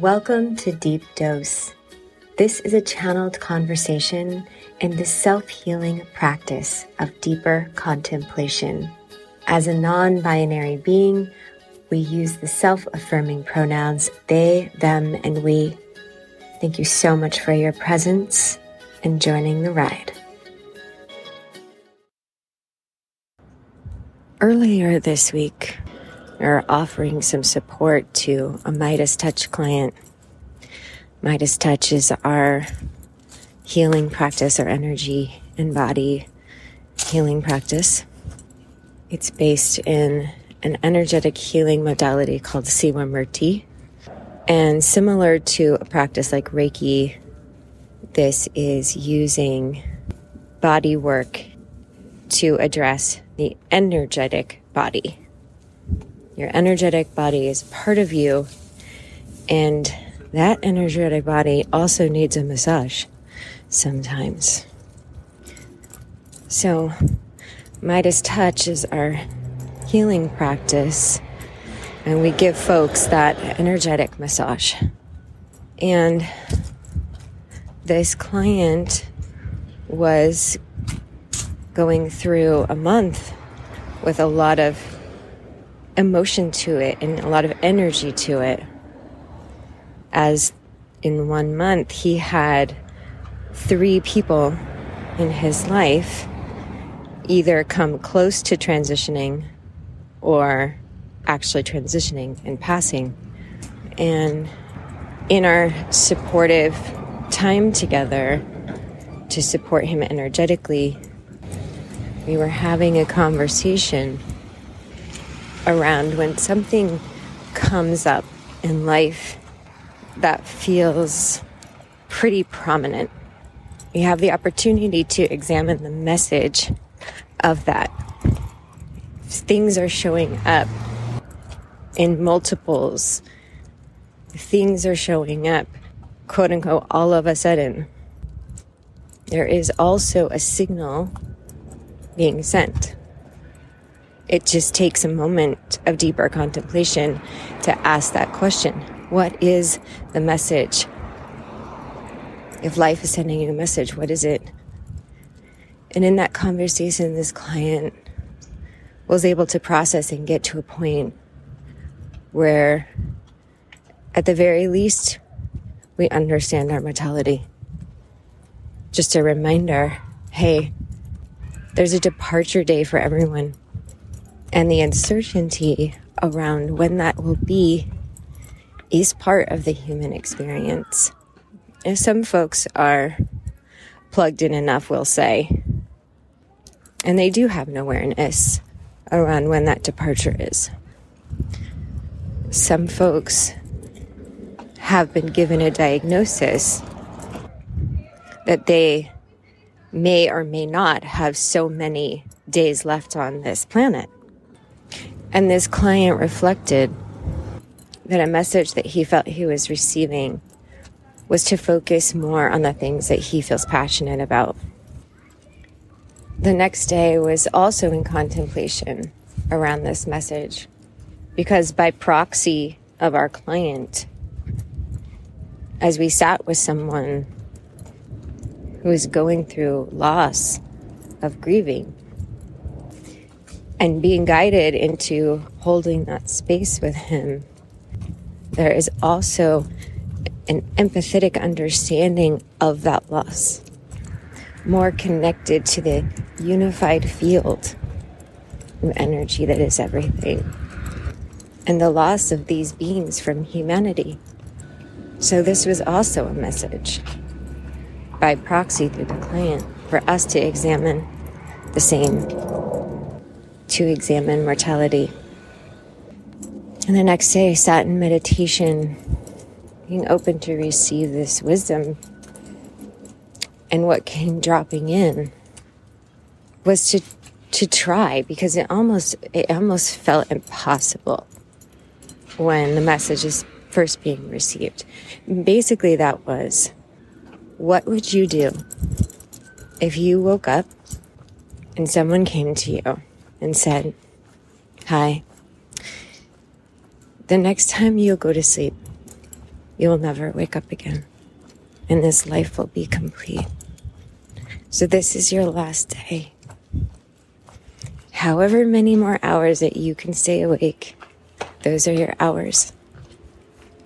Welcome to Deep Dose. This is a channeled conversation in the self healing practice of deeper contemplation. As a non binary being, we use the self affirming pronouns they, them, and we. Thank you so much for your presence and joining the ride. Earlier this week, are offering some support to a Midas Touch client. Midas Touch is our healing practice, our energy and body healing practice. It's based in an energetic healing modality called Siwa Murti. And similar to a practice like Reiki, this is using body work to address the energetic body. Your energetic body is part of you, and that energetic body also needs a massage sometimes. So, Midas Touch is our healing practice, and we give folks that energetic massage. And this client was going through a month with a lot of emotion to it and a lot of energy to it. As in one month, he had three people in his life either come close to transitioning or actually transitioning and passing. And in our supportive time together to support him energetically, we were having a conversation around when something comes up in life that feels pretty prominent. We have the opportunity to examine the message of that things are showing up in multiples. Things are showing up, quote unquote, all of a sudden. There is also a signal being sent. It just takes a moment of deeper contemplation to ask that question What is the message? If life is sending you a message, what is it? And in that conversation, this client was able to process and get to a point where, at the very least, we understand our mortality. Just a reminder hey, there's a departure day for everyone. And the uncertainty around when that will be is part of the human experience. And some folks are plugged in enough, we'll say, and they do have an awareness around when that departure is. Some folks have been given a diagnosis that they may or may not have so many days left on this planet. And this client reflected that a message that he felt he was receiving was to focus more on the things that he feels passionate about. The next day was also in contemplation around this message because by proxy of our client, as we sat with someone who is going through loss of grieving and being guided into holding that space with him, there is also an empathetic understanding of that loss more connected to the unified field of energy that is everything, and the loss of these beings from humanity. So, this was also a message by proxy through the client for us to examine the same, to examine mortality. And the next day, I sat in meditation, being open to receive this wisdom and what came dropping in was to to try because it almost it almost felt impossible when the message is first being received. Basically that was what would you do if you woke up and someone came to you and said, "Hi. The next time you go to sleep, you'll never wake up again. And this life will be complete. So this is your last day. However many more hours that you can stay awake, those are your hours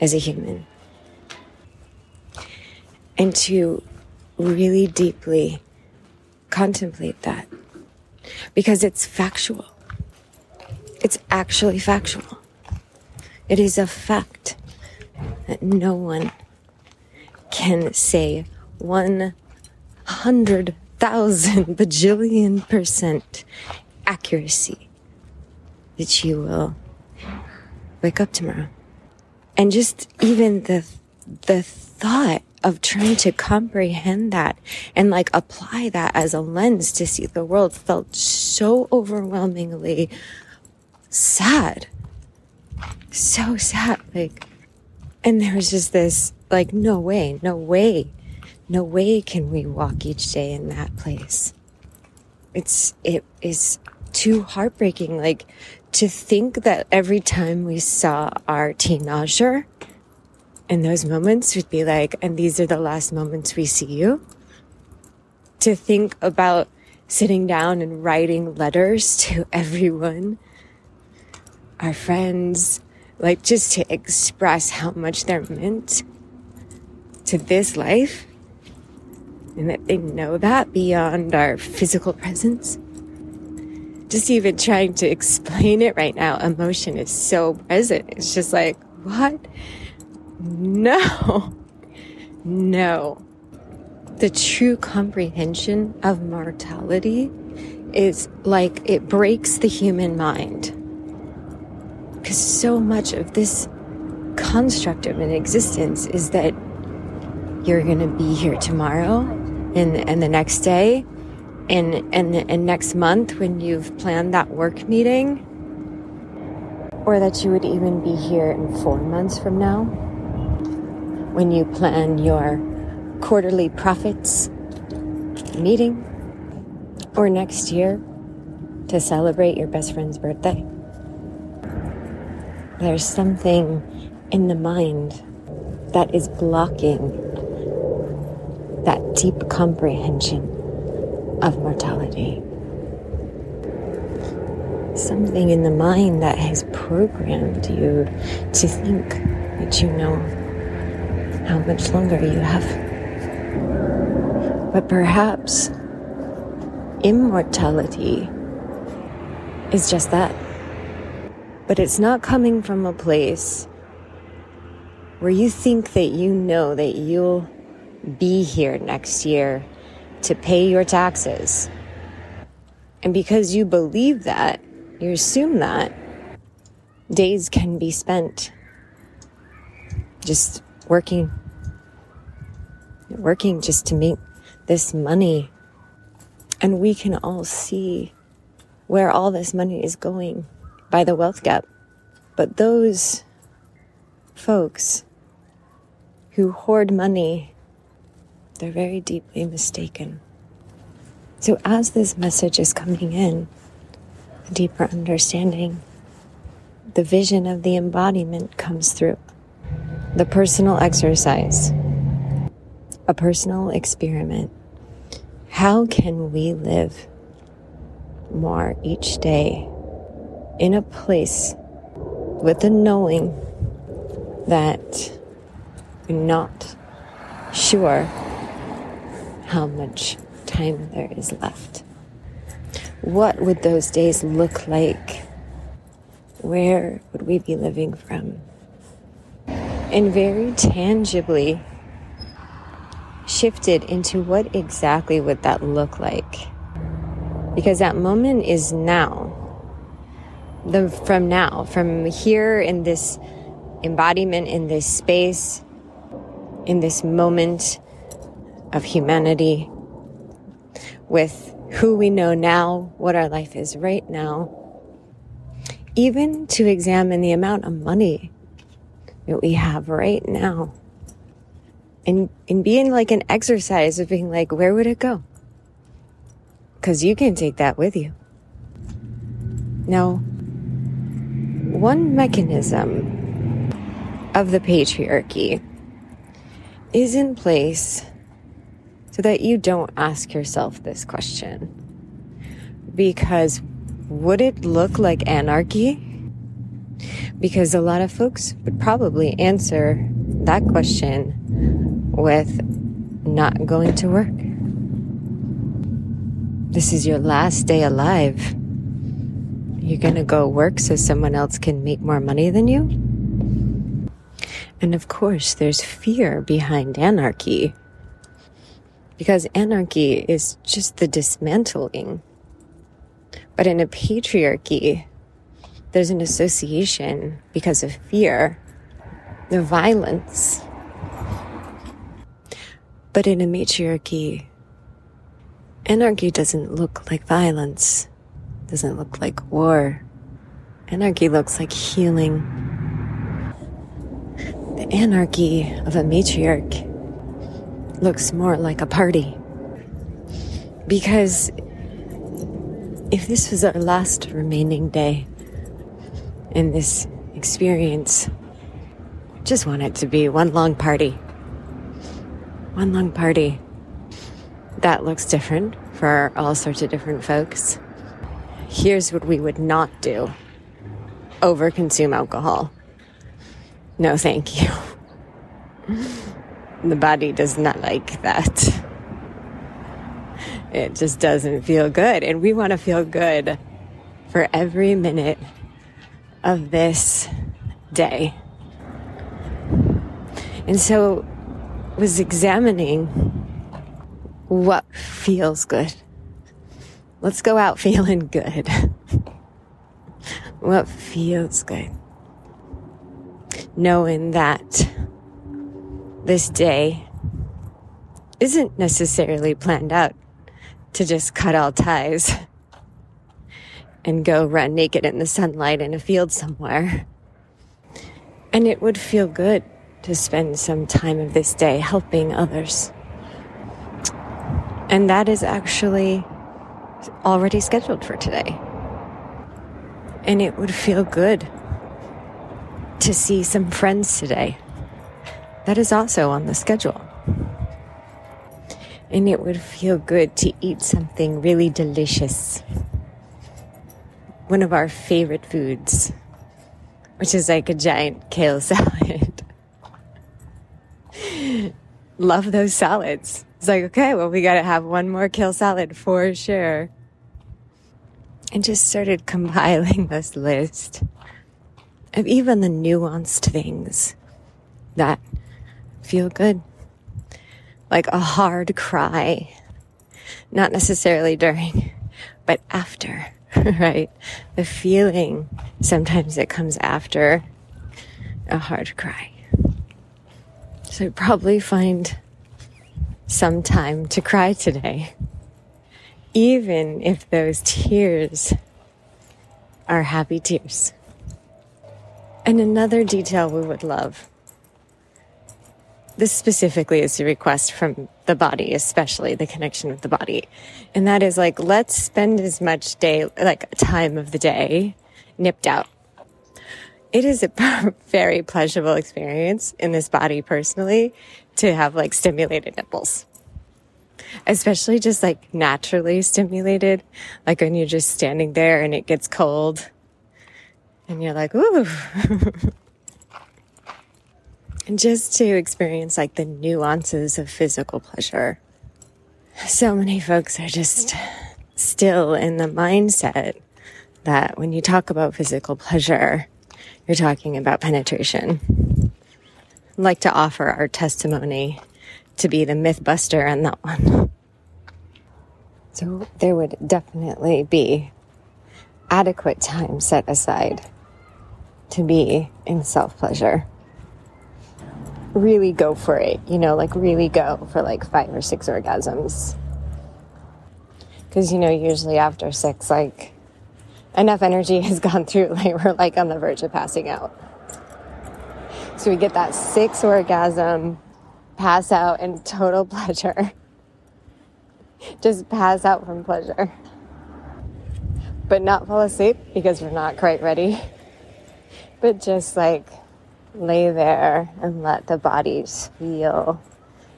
as a human. And to really deeply contemplate that because it's factual. It's actually factual. It is a fact that no one can say 100,000 bajillion percent accuracy that you will wake up tomorrow. And just even the, the thought of trying to comprehend that and like apply that as a lens to see the world felt so overwhelmingly sad. So sad. Like, and there was just this, like, no way, no way, no way can we walk each day in that place. It's, it is too heartbreaking. Like, to think that every time we saw our teenager, in those moments would be like, and these are the last moments we see you. To think about sitting down and writing letters to everyone, our friends, like just to express how much they're meant to this life and that they know that beyond our physical presence. Just even trying to explain it right now, emotion is so present. It's just like, what? No. No. The true comprehension of mortality is like it breaks the human mind. Because so much of this construct of an existence is that you're going to be here tomorrow and, and the next day and, and, and next month when you've planned that work meeting or that you would even be here in four months from now when you plan your quarterly profits meeting or next year to celebrate your best friend's birthday. There's something in the mind that is blocking that deep comprehension of mortality. Something in the mind that has programmed you to think that you know how much longer you have. But perhaps immortality is just that. But it's not coming from a place where you think that you know that you'll be here next year to pay your taxes. And because you believe that, you assume that, days can be spent just working working just to make this money. And we can all see where all this money is going by the wealth gap. But those folks who hoard money they're very deeply mistaken. So as this message is coming in a deeper understanding the vision of the embodiment comes through the personal exercise, a personal experiment. How can we live more each day in a place with the knowing that we're not sure how much time there is left? What would those days look like? Where would we be living from? And very tangibly shifted into what exactly would that look like. Because that moment is now. The, from now, from here in this embodiment, in this space, in this moment of humanity, with who we know now, what our life is right now, even to examine the amount of money that we have right now. And, and being like an exercise of being like, where would it go? Cause you can take that with you. Now, one mechanism of the patriarchy is in place so that you don't ask yourself this question. Because would it look like anarchy? Because a lot of folks would probably answer that question with not going to work. This is your last day alive. You're gonna go work so someone else can make more money than you? And of course, there's fear behind anarchy. Because anarchy is just the dismantling. But in a patriarchy, there's an association because of fear, the violence. But in a matriarchy, anarchy doesn't look like violence, doesn't look like war. Anarchy looks like healing the anarchy of a matriarch looks more like a party. Because if this was our last remaining day in this experience, just want it to be one long party. One long party. That looks different for all sorts of different folks. Here's what we would not do overconsume alcohol. No, thank you. The body does not like that. It just doesn't feel good. And we want to feel good for every minute of this day. And so was examining what feels good. Let's go out feeling good. what feels good? knowing that this day isn't necessarily planned out to just cut all ties and go run naked in the sunlight in a field somewhere. And it would feel good to spend some time of this day helping others. And that is actually already scheduled for today. And it would feel good to see some friends today. That is also on the schedule. And it would feel good to eat something really delicious. One of our favorite foods, which is like a giant kale salad. Love those salads. It's like, okay, well, we got to have one more kale salad for sure. And just started compiling this list of even the nuanced things that feel good. Like a hard cry, not necessarily during, but after, right? The feeling sometimes it comes after a hard cry. So probably find some time to cry today, even if those tears are happy tears. And another detail we would love. This specifically is a request from the body, especially the connection with the body. And that is like, let's spend as much day, like time of the day nipped out. It is a very pleasurable experience in this body personally to have like stimulated nipples especially just like naturally stimulated, like when you're just standing there and it gets cold and you're like, ooh. and just to experience like the nuances of physical pleasure. So many folks are just still in the mindset that when you talk about physical pleasure, you're talking about penetration. I'd like to offer our testimony to be the myth buster on that one. So there would definitely be adequate time set aside to be in self pleasure. Really go for it, you know, like really go for like five or six orgasms. Because, you know, usually after six, like enough energy has gone through, like we're like on the verge of passing out. So we get that six orgasm, pass out in total pleasure. Just pass out from pleasure. But not fall asleep because we're not quite ready but just like lay there and let the bodies feel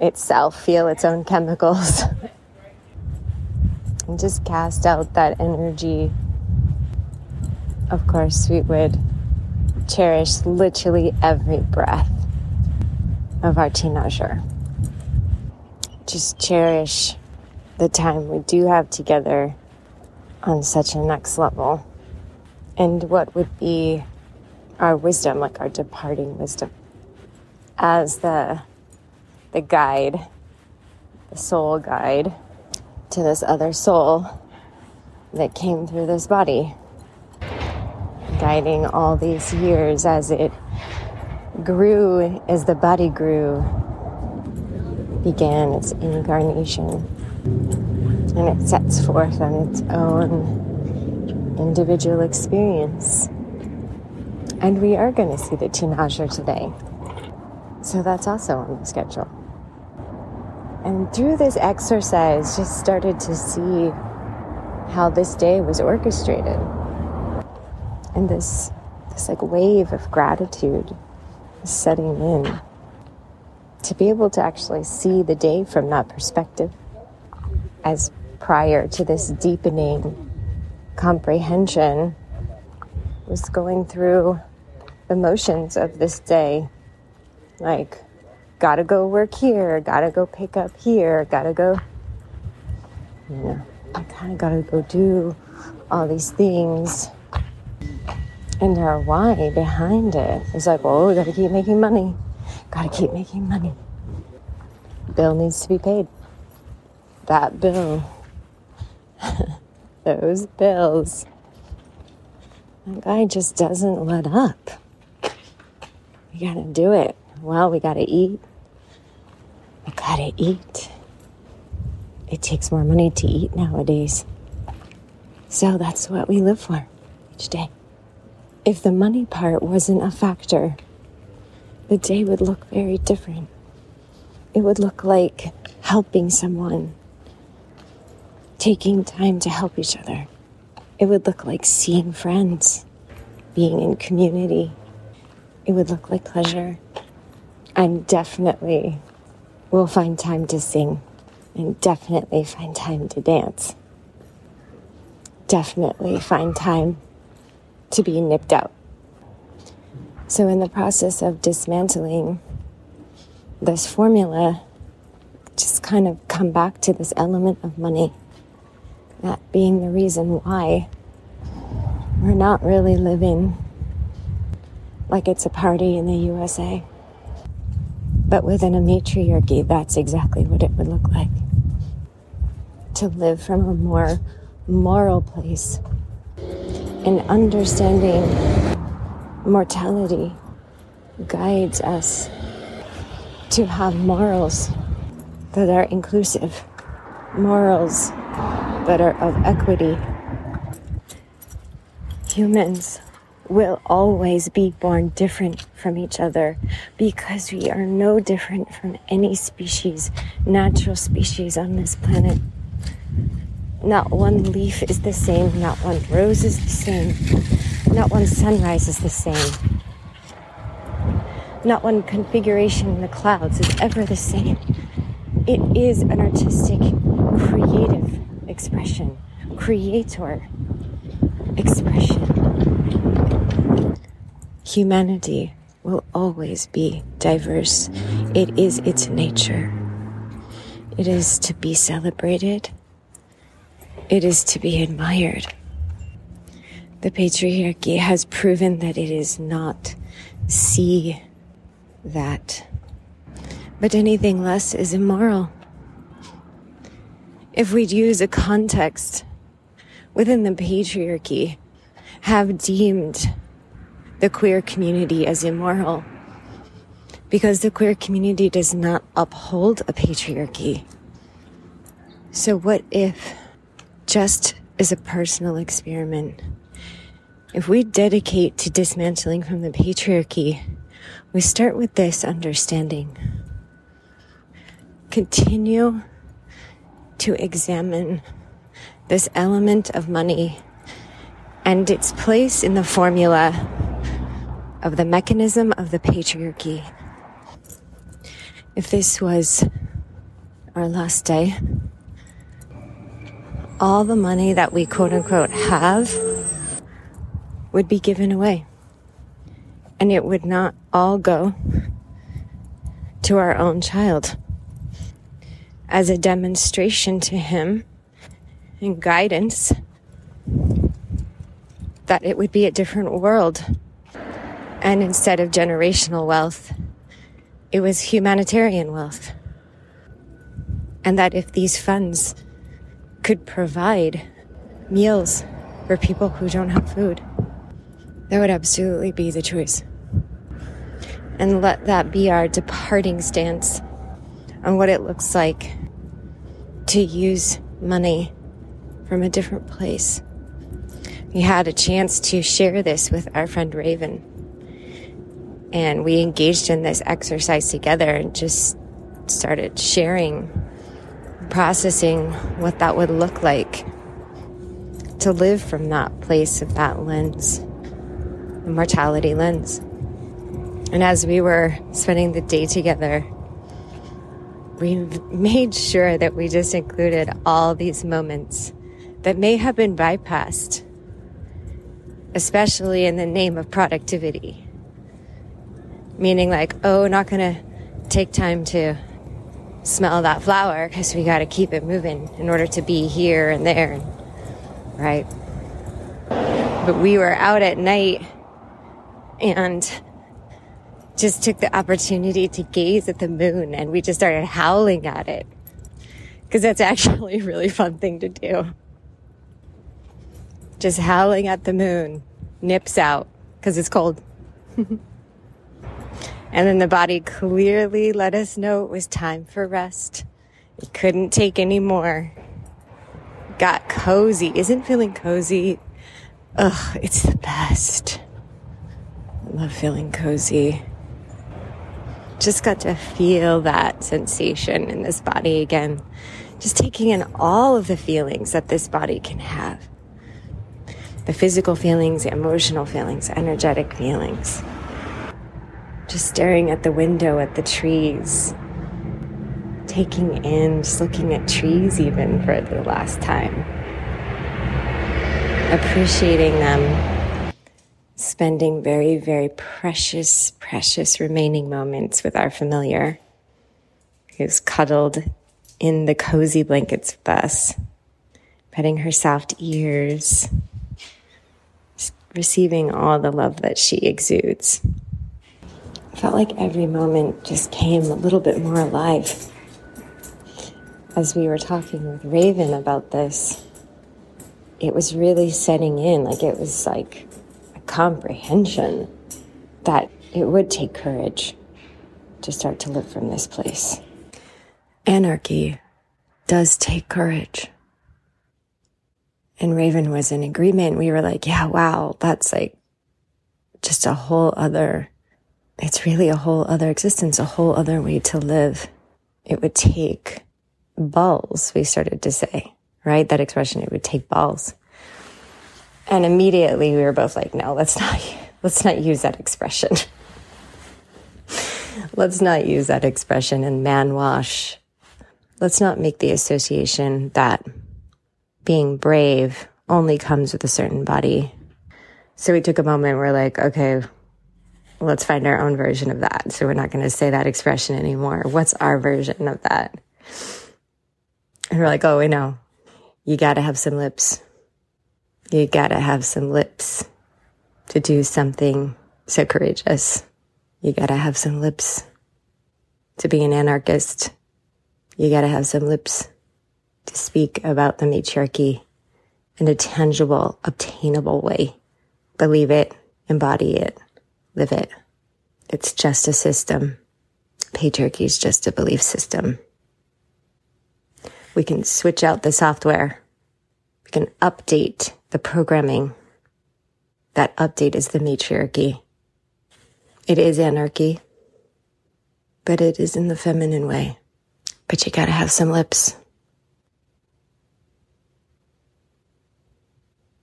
itself feel its own chemicals. and just cast out that energy. Of course, we would cherish literally every breath of our teenager. Just cherish the time we do have together on such a next level. And what would be our wisdom, like our departing wisdom, as the the guide, the soul guide to this other soul that came through this body, guiding all these years as it grew, as the body grew, began its incarnation. And it sets forth on its own individual experience. And we are going to see the Teenager today. So that's also on the schedule. And through this exercise, just started to see how this day was orchestrated. And this, this like wave of gratitude setting in. To be able to actually see the day from that perspective as prior to this deepening comprehension was going through emotions of this day. Like, gotta go work here, gotta go pick up here, gotta go, you know, I kind of gotta go do all these things. And our why behind it is like, well, we gotta keep making money, gotta keep making money. Bill needs to be paid. That bill, those bills. That guy just doesn't let up. We gotta do it. Well, we gotta eat. We gotta eat. It takes more money to eat nowadays. So that's what we live for each day. If the money part wasn't a factor, the day would look very different. It would look like helping someone, taking time to help each other. It would look like seeing friends, being in community. It would look like pleasure. And definitely will find time to sing and definitely find time to dance. Definitely find time to be nipped out. So, in the process of dismantling this formula, just kind of come back to this element of money, that being the reason why we're not really living like it's a party in the USA. But within a matriarchy, that's exactly what it would look like. To live from a more moral place and understanding mortality guides us to have morals that are inclusive, morals are of equity. Humans will always be born different from each other because we are no different from any species, natural species on this planet. Not one leaf is the same, not one rose is the same, not one sunrise is the same. Not one configuration in the clouds is ever the same. It is an artistic, expression, creator expression. Humanity will always be diverse. It is its nature. It is to be celebrated it is to be admired. The patriarchy has proven that it is not see that, but anything less is immoral. If we'd use a context within the patriarchy, have deemed the queer community as immoral, because the queer community does not uphold a patriarchy. So, what if just as a personal experiment. If we dedicate to dismantling from the patriarchy, we start with this understanding. Continue to examine this element of money and its place in the formula of the mechanism of the patriarchy. If this was our last day, all the money that we quote unquote have would be given away. And it would not all go to our own child as a demonstration to him and guidance that it would be a different world. And instead of generational wealth, it was humanitarian wealth. And that if these funds could provide meals for people who don't have food, that would absolutely be the choice. And let that be our departing stance on what it looks like to use money from a different place. We had a chance to share this with our friend Raven. And we engaged in this exercise together and just started sharing, processing what that would look like to live from that place of that lens, the mortality lens. And as we were spending the day together, we made sure that we just included all these moments that may have been bypassed, especially in the name of productivity. Meaning, like, oh, not gonna take time to smell that flower because we gotta keep it moving in order to be here and there, right? But we were out at night and just took the opportunity to gaze at the moon and we just started howling at it. Because that's actually a really fun thing to do. Just howling at the moon, nips out because it's cold. and then the body clearly let us know it was time for rest. It couldn't take any more. Got cozy. Isn't feeling cozy? Ugh, it's the best. I love feeling cozy just got to feel that sensation in this body again. Just taking in all of the feelings that this body can have the physical feelings, the emotional feelings, energetic feelings. Just staring at the window at the trees, taking in, just looking at trees even for the last time, appreciating them spending very, very precious, precious remaining moments with our familiar who's cuddled in the cozy blankets with us, petting her soft ears, receiving all the love that she exudes. I felt like every moment just came a little bit more alive. As we were talking with Raven about this, it was really setting in, like it was like comprehension that it would take courage to start to live from this place. Anarchy does take courage. And Raven was in agreement. We were like, yeah, wow, that's like just a whole other, it's really a whole other existence, a whole other way to live. It would take balls, we started to say, right? That expression, it would take balls. And immediately we were both like, no, let's not, let's not use that expression. let's not use that expression and man wash. Let's not make the association that being brave only comes with a certain body. So we took a moment. We're like, okay, let's find our own version of that. So we're not going to say that expression anymore. What's our version of that? And we're like, oh, we know. You got to have some lips. You gotta have some lips to do something so courageous. You gotta have some lips to be an anarchist. You gotta have some lips to speak about the matriarchy in a tangible, obtainable way. Believe it, embody it, live it. It's just a system. Patriarchy is just a belief system. We can switch out the software. We can update the programming. That update is the matriarchy. It is anarchy, but it is in the feminine way. But you gotta have some lips.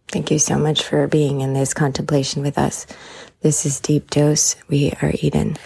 Thank you so much for being in this contemplation with us. This is Deep Dose. We are Eden.